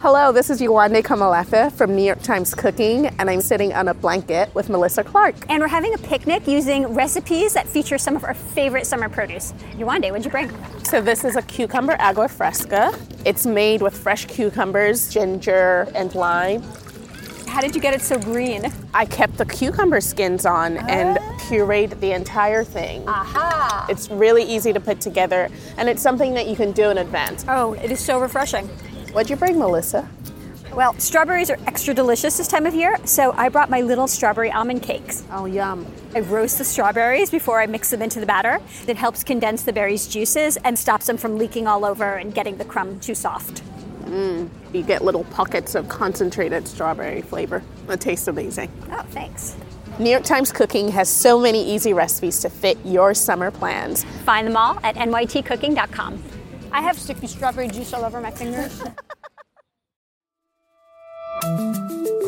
Hello, this is Yewande Komolafe from New York Times Cooking, and I'm sitting on a blanket with Melissa Clark. And we're having a picnic using recipes that feature some of our favorite summer produce. Yewande, what'd you bring? So this is a cucumber agua fresca. It's made with fresh cucumbers, ginger, and lime. How did you get it so green? I kept the cucumber skins on and ah. pureed the entire thing. Aha! It's really easy to put together, and it's something that you can do in advance. Oh, it is so refreshing. What'd you bring, Melissa? Well, strawberries are extra delicious this time of year, so I brought my little strawberry almond cakes. Oh, yum. I roast the strawberries before I mix them into the batter. It helps condense the berries' juices and stops them from leaking all over and getting the crumb too soft. Mmm. You get little pockets of concentrated strawberry flavor. It tastes amazing. Oh, thanks. New York Times Cooking has so many easy recipes to fit your summer plans. Find them all at nytcooking.com. I have sticky strawberry juice all over my fingers.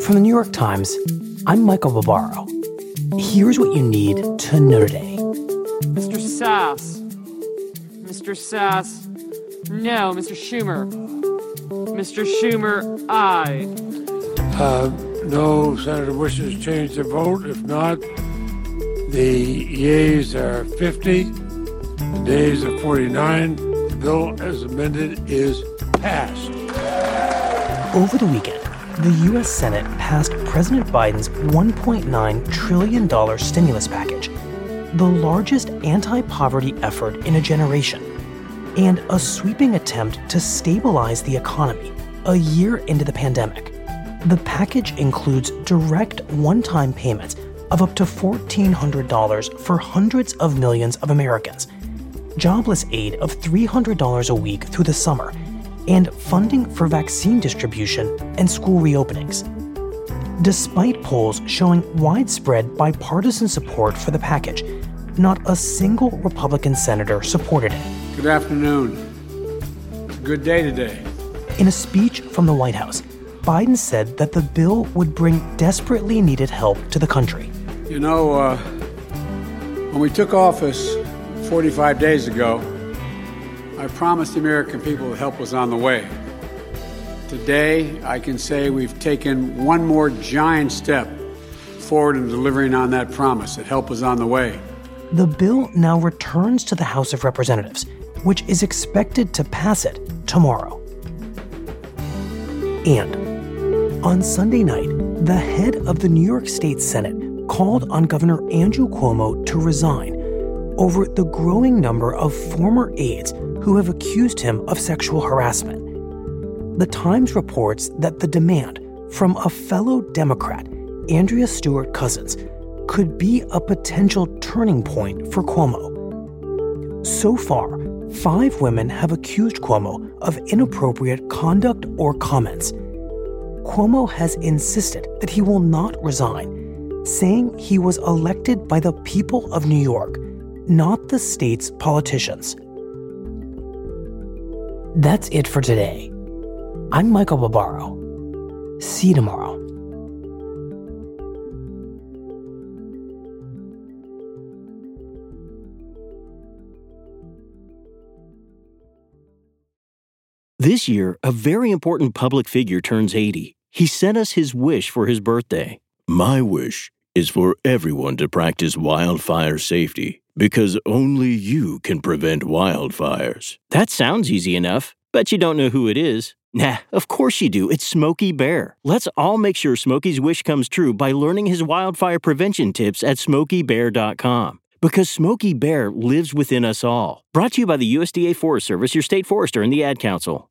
From the New York Times, I'm Michael Barbaro. Here's what you need to know today. Mr. Sasse. Mr. Sasse. No, Mr. Schumer. Mr. Schumer, aye. Uh, no senator wishes to change the vote. If not, the yeas are 50, the nays are 49. The bill as amended is passed. Over the weekend, the U.S. Senate passed President Biden's $1.9 trillion stimulus package, the largest anti poverty effort in a generation, and a sweeping attempt to stabilize the economy a year into the pandemic. The package includes direct one time payments of up to $1,400 for hundreds of millions of Americans, jobless aid of $300 a week through the summer, and funding for vaccine distribution and school reopenings. Despite polls showing widespread bipartisan support for the package, not a single Republican senator supported it. Good afternoon. Good day today. In a speech from the White House, Biden said that the bill would bring desperately needed help to the country. You know, uh, when we took office 45 days ago, I promised the American people that help was on the way. Today, I can say we've taken one more giant step forward in delivering on that promise that help was on the way. The bill now returns to the House of Representatives, which is expected to pass it tomorrow. And on Sunday night, the head of the New York State Senate called on Governor Andrew Cuomo to resign over the growing number of former aides who have accused him of sexual harassment. The Times reports that the demand from a fellow Democrat, Andrea Stewart Cousins, could be a potential turning point for Cuomo. So far, five women have accused Cuomo of inappropriate conduct or comments. Cuomo has insisted that he will not resign, saying he was elected by the people of New York, not the state's politicians. That's it for today. I'm Michael Barbaro. See you tomorrow. This year, a very important public figure turns 80. He sent us his wish for his birthday. My wish is for everyone to practice wildfire safety because only you can prevent wildfires. That sounds easy enough, but you don't know who it is. Nah, of course you do. It's Smokey Bear. Let's all make sure Smokey's wish comes true by learning his wildfire prevention tips at smokeybear.com. Because Smokey Bear lives within us all. Brought to you by the USDA Forest Service, your state forester, and the Ad Council.